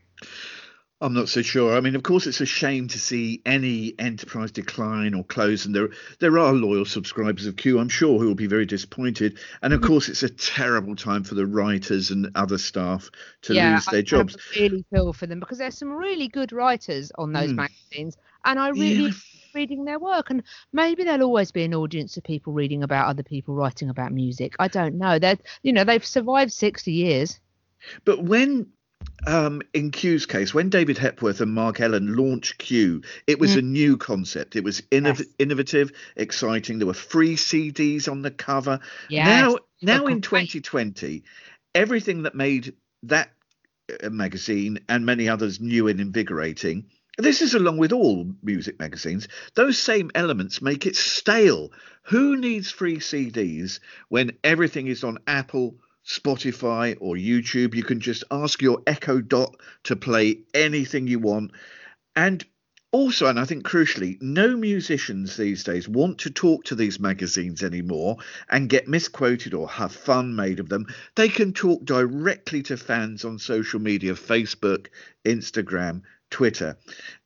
I'm not so sure. I mean, of course, it's a shame to see any enterprise decline or close, and there there are loyal subscribers of Q, I'm sure, who will be very disappointed. And of course, it's a terrible time for the writers and other staff to lose I their of jobs. really feel for them because there's some really good writers on those Mm. magazines and i really Yeah. Reading their work and maybe there'll always be an audience of people reading about other people writing about music i don't know that you know they've survived 60 years But when, um, in Q's case, when David Hepworth and Mark Ellen launched Q, it was a new concept. It was innov- Mm. Yes. innovative, exciting. There were free CDs on the cover. Yes, now, now in 2020, everything that made that uh, magazine and many others new and invigorating. This is along with all music magazines. Those same elements make it stale. Who needs free CDs when everything is on Apple, Spotify, or YouTube? You can just ask your Echo Dot to play anything you want. And also, and I think crucially, no musicians these days want to talk to these magazines anymore and get misquoted or have fun made of them. They can talk directly to fans on social media Facebook, Instagram, Twitter.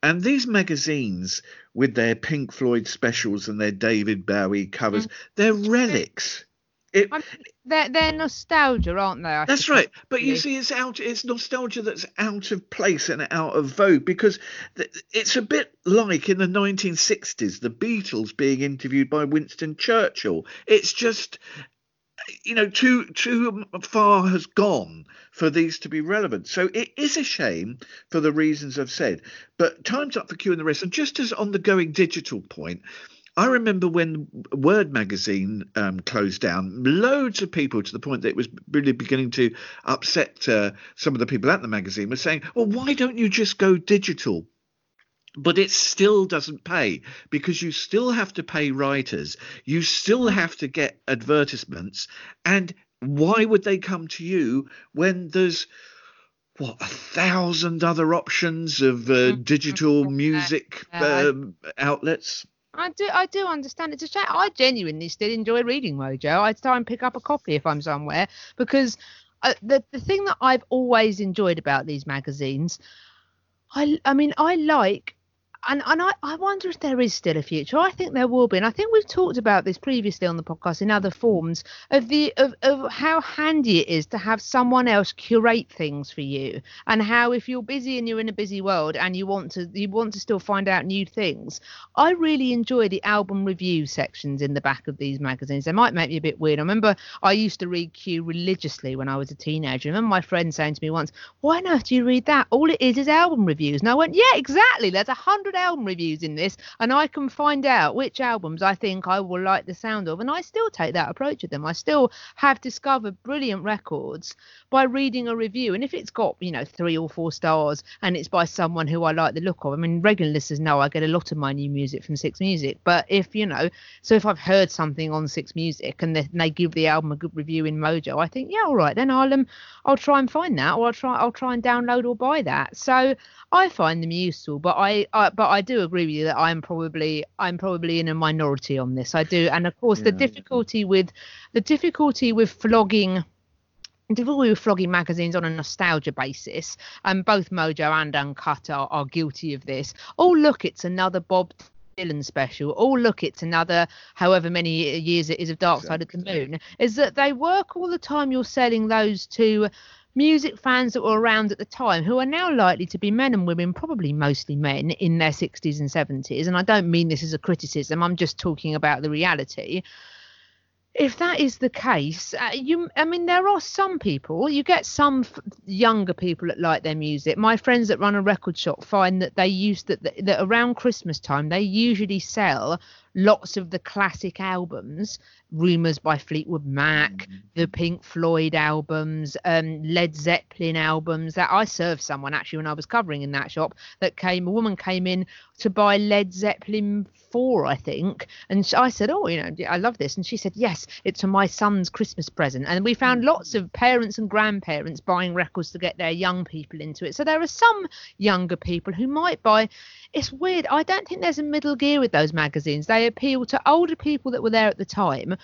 And these magazines, with their Pink Floyd specials and their David Bowie covers, mm. they're relics. It, I'm- They're they're nostalgia, aren't they? I that's right. But you see, it's out. It's nostalgia that's out of place and out of vogue because th- it's a bit like in the 1960s, the Beatles being interviewed by Winston Churchill. It's just, you know, too too far has gone for these to be relevant. So it is a shame for the reasons I've said. But time's up for Q and the rest. And just as on the going digital point. I remember when Word magazine um, closed down, loads of people, to the point that it was really beginning to upset uh, some of the people at the magazine, were saying, "Well, why don't you just go digital?" But it still doesn't pay because you still have to pay writers, you still have to get advertisements, and why would they come to you when there's what a thousand other options of uh, digital music Yeah. um, outlets? I do I do understand. It's a shame. I genuinely still enjoy reading Mojo. I'd try and pick up a copy if I'm somewhere because uh, the the thing that I've always enjoyed about these magazines, I I mean I like. And, and I, I wonder if there is still a future. I think there will be. And I think we've talked about this previously on the podcast in other forms of the of, of how handy it is to have someone else curate things for you. And how if you're busy and you're in a busy world and you want to you want to still find out new things, I really enjoy the album review sections in the back of these magazines. They might make me a bit weird. I remember I used to read Q religiously when I was a teenager. I remember my friend saying to me once, Why on earth do you read that? All it is is album reviews. And I went, Yeah, exactly. There's a hundred album reviews in this, and I can find out which albums I think I will like the sound of. And I still take that approach with them. I still have discovered brilliant records by reading a review. And if it's got, you know, three or four stars and it's by someone who I like the look of, I mean, regular listeners know I get a lot of my new music from Six Music. But if, you know, so if I've heard something on Six Music and they, and they give the album a good review in Mojo, I think, yeah, all right, then I'll um, I'll try and find that, or I'll try I'll try and download or buy that. So I find them useful, but I, I but I do agree with you that I'm probably I'm probably in a minority on this. I do, and of course the Yeah. difficulty with the difficulty with flogging difficulty with flogging magazines on a nostalgia basis, and both Mojo and Uncut are, are guilty of this. Oh, look, it's another Bob Dylan special. Oh, look, it's another however many years it is of Dark Side of the Moon. Is that they work all the time you're selling those to music fans that were around at the time who are now likely to be men and women, probably mostly men in their 60s and 70s. And I don't mean this as a criticism, I'm just talking about the reality if that is the case, uh, you, I mean, there are some people. You get some f- younger people that like their music. My friends that run a record shop find that they use that, that that around Christmas time they usually sell lots of the classic albums, Rumours by Fleetwood Mac, the Pink Floyd albums, um, Led Zeppelin albums. That I served someone actually when I was covering in that shop that came. A woman came in to buy Led Zeppelin four, I think, and I said, "Oh, you know, I love this," and she said, "Yes, it's for my son's Christmas present." And we found lots of parents and grandparents buying records to get their young people into it. So there are some younger people who might buy. It's weird. I don't think there's a middle gear with those magazines. They appeal to older people that were there at the time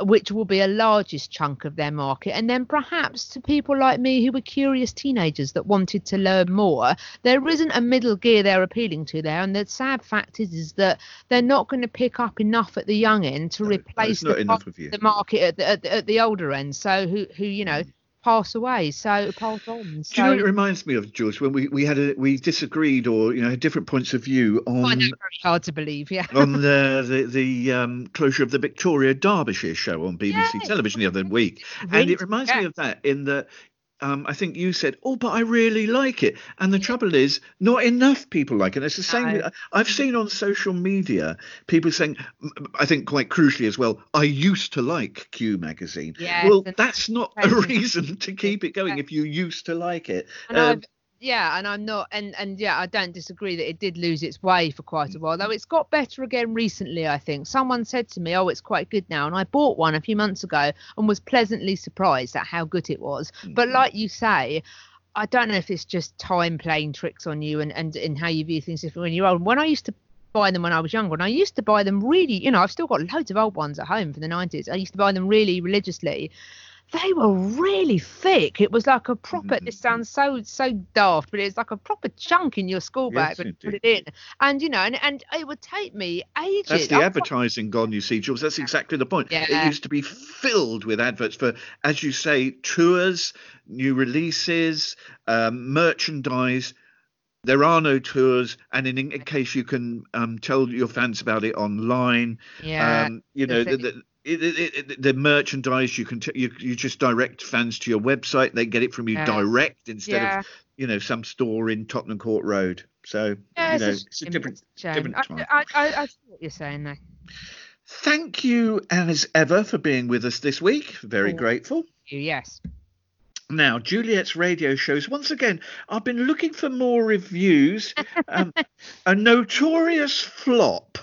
which will be a largest chunk of their market, and then perhaps to people like me who were curious teenagers that wanted to learn more. There isn't a middle gear they're appealing to there, and the sad fact is, is that they're not going to pick up enough at the young end to No, replace the, enough of you. the market at the, at, the, at the older end. So who who you know mm. Pass away, so pass on. Do you know it reminds me of, George? When we, we had a, we disagreed or you know had different points of view I know, on very hard to believe. Yeah. on (laughs) the the, the um, closure of the Victoria Derbyshire show on BBC television the other week, and it reminds me of that in that. Um, I think you said, "Oh, but I really like it," and the trouble is, not enough people like it. It's the same. No. I've seen on social media people saying, I think quite crucially as well, "I used to like Q magazine." Yes, well, that's not a reason to keep it going if you used to like it. Um, yeah, and I'm not, and and yeah, I don't disagree that it did lose its way for quite a while, though mm-hmm. it's got better again recently. I think someone said to me, "Oh, it's quite good now," and I bought one a few months ago and was pleasantly surprised at how good it was. Mm, but like you say. I don't know if it's just time playing tricks on you and, and, and how you view things different when you're old. When I used to buy them when I was younger, and I used to buy them really, you know, I've still got loads of old ones at home from the 90s. I used to buy them really religiously they were really thick. It was like a proper. This Mhm. sounds so so daft, but it's like a proper chunk in your school bag Yes, when you put it in. And you know, and, and it would take me ages. That's the I- advertising gone, you see, Jules. That's exactly the point. Yeah. It used to be filled with adverts for, as you say, tours, new releases, um, merchandise. There are no tours, and in, in case you can um, tell your fans about it online, Yeah. um, you know, the, the the, it, it, it, the merchandise you can t- you, you just direct fans to your website. They get it from you Yeah. direct instead yeah. of you know some store in Tottenham Court Road. So Yeah, you know, it's, it's a different it's a shame. different I, time. I, I, I see what you're saying there. Thank you as ever for being with us this week. Very Oh. grateful. You, yes. Now, Juliet's radio shows. Once again, I've been looking for more reviews. Um, (laughs) a notorious flop,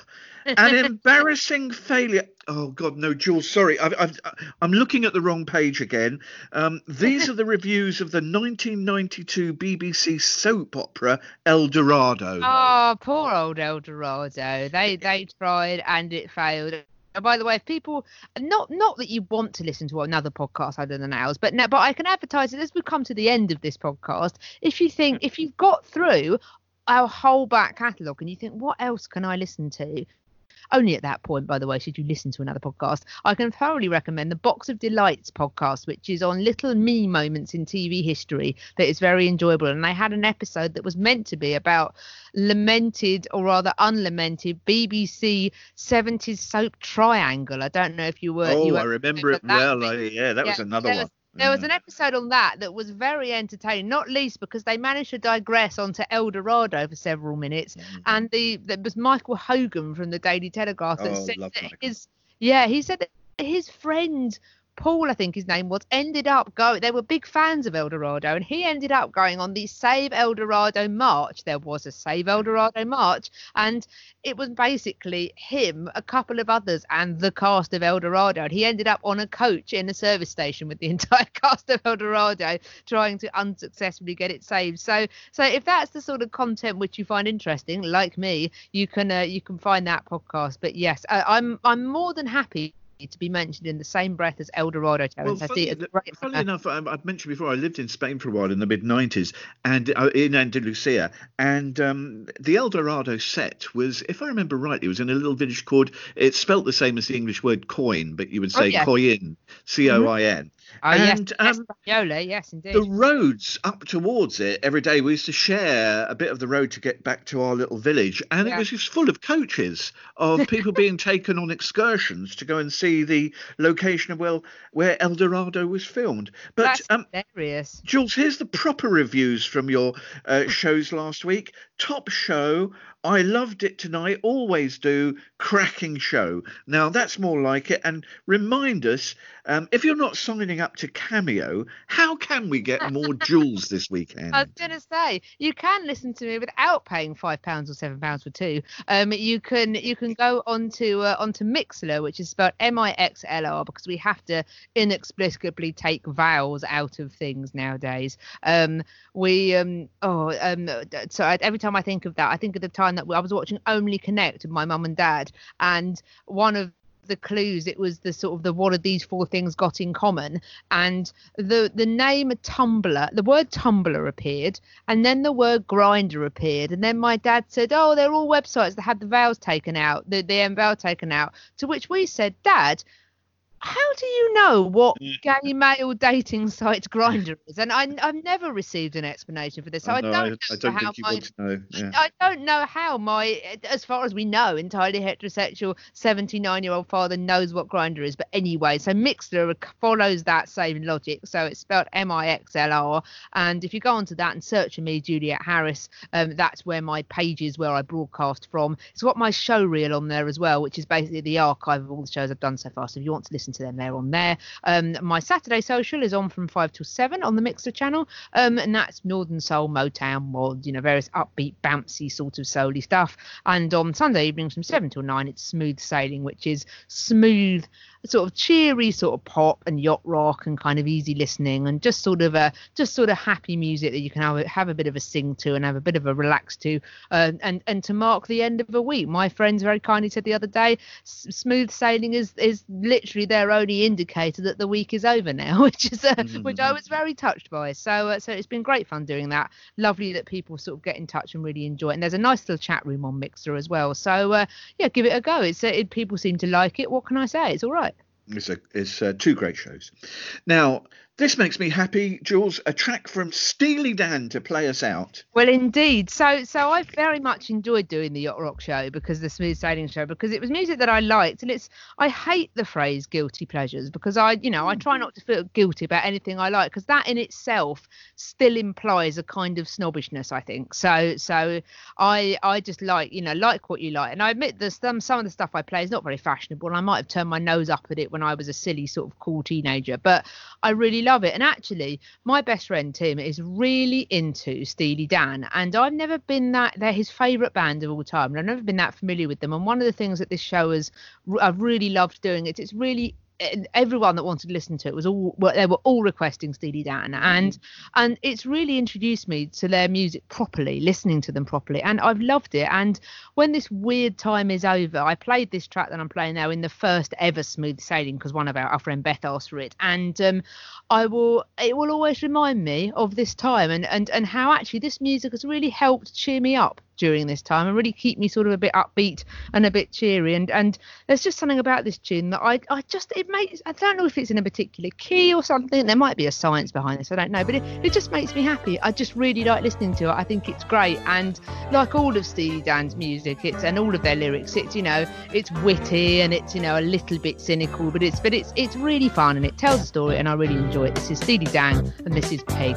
an (laughs) embarrassing failure. Oh God, no, Jules. Sorry, I've, I've, I'm looking at the wrong page again. Um, these are the (laughs) reviews of the 1992 BBC soap opera El Dorado. Oh, poor old El Dorado. They they tried and it failed. And by the way, if people not not that you want to listen to another podcast other than ours, but no, but I can advertise it as we come to the end of this podcast. If you think if you've got through our whole back catalogue and you think what else can I listen to? Only at that point, by the way, should you listen to another podcast. I can thoroughly recommend the Box of Delights podcast, which is on little me moments in TV history that is very enjoyable. And they had an episode that was meant to be about lamented or rather unlamented BBC 70s soap triangle. I don't know if you were. oh, you were I remember it well. I, yeah, that was another one. was- There was mm. an episode on that that was very entertaining, not least because they managed to digress onto El Dorado for several minutes, mm. and the there was Michael Hogan from the Daily Telegraph that Oh, said that Michael. his yeah he said that his friend Paul I think his name was ended up going they were big fans of El Dorado and he ended up going on the Save El Dorado march. There was a Save El Dorado march and it was basically him a couple of others and the cast of El Dorado. And he ended up on a coach in a service station with the (laughs) entire cast of El Dorado trying to unsuccessfully get it saved. So so if that's the sort of content which you find interesting like me you can uh, you can find that podcast. But yes uh, I'm I'm more than happy to be mentioned in the same breath as El Dorado Well. I see funny, it as a th- great funny enough, I, I've mentioned before, I lived in Spain for a while in the mid 90s and uh, in Andalusia. And um, the El Dorado set was, if I remember rightly, it was in a little village called, it's spelt the same as the English word coin, but you would Oh, say yes. coin, C O I N. Oh, and, yes, um, yes, indeed. The roads up towards it every day, we used to share a bit of the road to get back to our little village, and Yeah. it was just full of coaches of (laughs) people being taken on excursions to go and see the location of well where El Dorado was filmed. But That's um, hilarious. Jules, here's the proper reviews from your uh, shows last week. Top show. I loved it tonight. Always do. Cracking show. Now that's more like it. And remind us um, if you're not signing up to Cameo, how can we get more (laughs) Jules this weekend? I was going to say you can listen to me without paying five pounds or seven pounds for two. Um, you can you can go onto uh, onto Mixlr, which is spelled M-I-X-L-R, because we have to inexplicably take vowels out of things nowadays. Um, we um oh um so I, every time I think of that, I think of the time that I was watching Only Connect with my mum and dad, and one of the clues it was the sort of the what are these four things got in common? And the the name tumblr the word tumblr appeared and then the word Grindr appeared. And then my dad said oh they're all websites that had the vowels taken out the the m taken out. To which we said dad how do you know what gay male dating site Grindr is and I, i've never received an explanation for this so i, don't I, know I don't how my want to know. Yeah. I don't know how my, as far as we know, entirely heterosexual 79 year old father knows what Grindr is. But anyway, so Mixlr follows that same logic. So it's spelled M I X L R. And if you go onto that and search for me, Juliet Harris, um, that's where my page is where I broadcast from. It's got my show reel on there as well, which is basically the archive of all the shows I've done so far. So if you want to listen to them, they're on there. Um, my Saturday social is on from 5 till 7 on the Mixlr channel. Um, and that's Northern Soul, Motown, mod, you know, various upbeat, bouncy sort of souly stuff. And on Sunday evenings from 7 till 9, it's Smooth Sailing, which is smooth sort of cheery sort of pop and yacht rock and kind of easy listening and just sort of a just sort of happy music that you can have a, have a bit of a sing to and have a bit of a relax to uh, and and to mark the end of a week. My friends very kindly said the other day, smooth sailing is is literally their only indicator that the week is over now, (laughs) which is uh, which I was very touched by. So uh, so it's been great fun doing that. Lovely that people sort of get in touch and really enjoy it. And there's a nice little chat room on Mixlr as well. So uh, yeah, give it a go. It's uh, it, people seem to like it. What can I say? It's all right. It's a it's uh, two great shows. Now this makes me happy, Jules. A track from Steely Dan to play us out. Well, indeed. So, so I very much enjoyed doing the yacht rock show because the smooth sailing show because it was music that I liked, and it's I hate the phrase guilty pleasures because I, you know, I try mm. not to feel guilty about anything I like because that in itself still implies a kind of snobbishness. I think so. So I, I just like, you know, like what you like, and I admit there's some some of the stuff I play is not very fashionable, and I might have turned my nose up at it when I was a silly sort of cool teenager, but I really love it. And actually, my best friend Tim is really into Steely Dan, and I've never been that. They're his favourite band of all time, and I've never been that familiar with them. And one of the things that this show has, I've really loved doing it. It's really everyone that wanted to listen to it was all well, they were all requesting Steely Dan. And and it's really introduced me to their music properly listening to them properly. And I've loved it. And when this weird time is over I played this track that I'm playing now in the first ever smooth sailing because one of our, our friend Beth asked for it. And um I will it will always remind me of this time and and and how actually this music has really helped cheer me up during this time and really keep me sort of a bit upbeat and a bit cheery. And and there's just something about this tune that I I just it makes I don't know if it's in a particular key or something. There might be a science behind this I don't know but it, it just makes me happy. I just really like listening to it. I think it's great. And like all of Steely Dan's music it's and all of their lyrics it's you know it's witty and it's you know a little bit cynical but it's but it's it's really fun and it tells a story and I really enjoy it. This is Steely Dan and this is Peg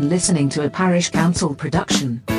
been listening to a Parish Counsel production.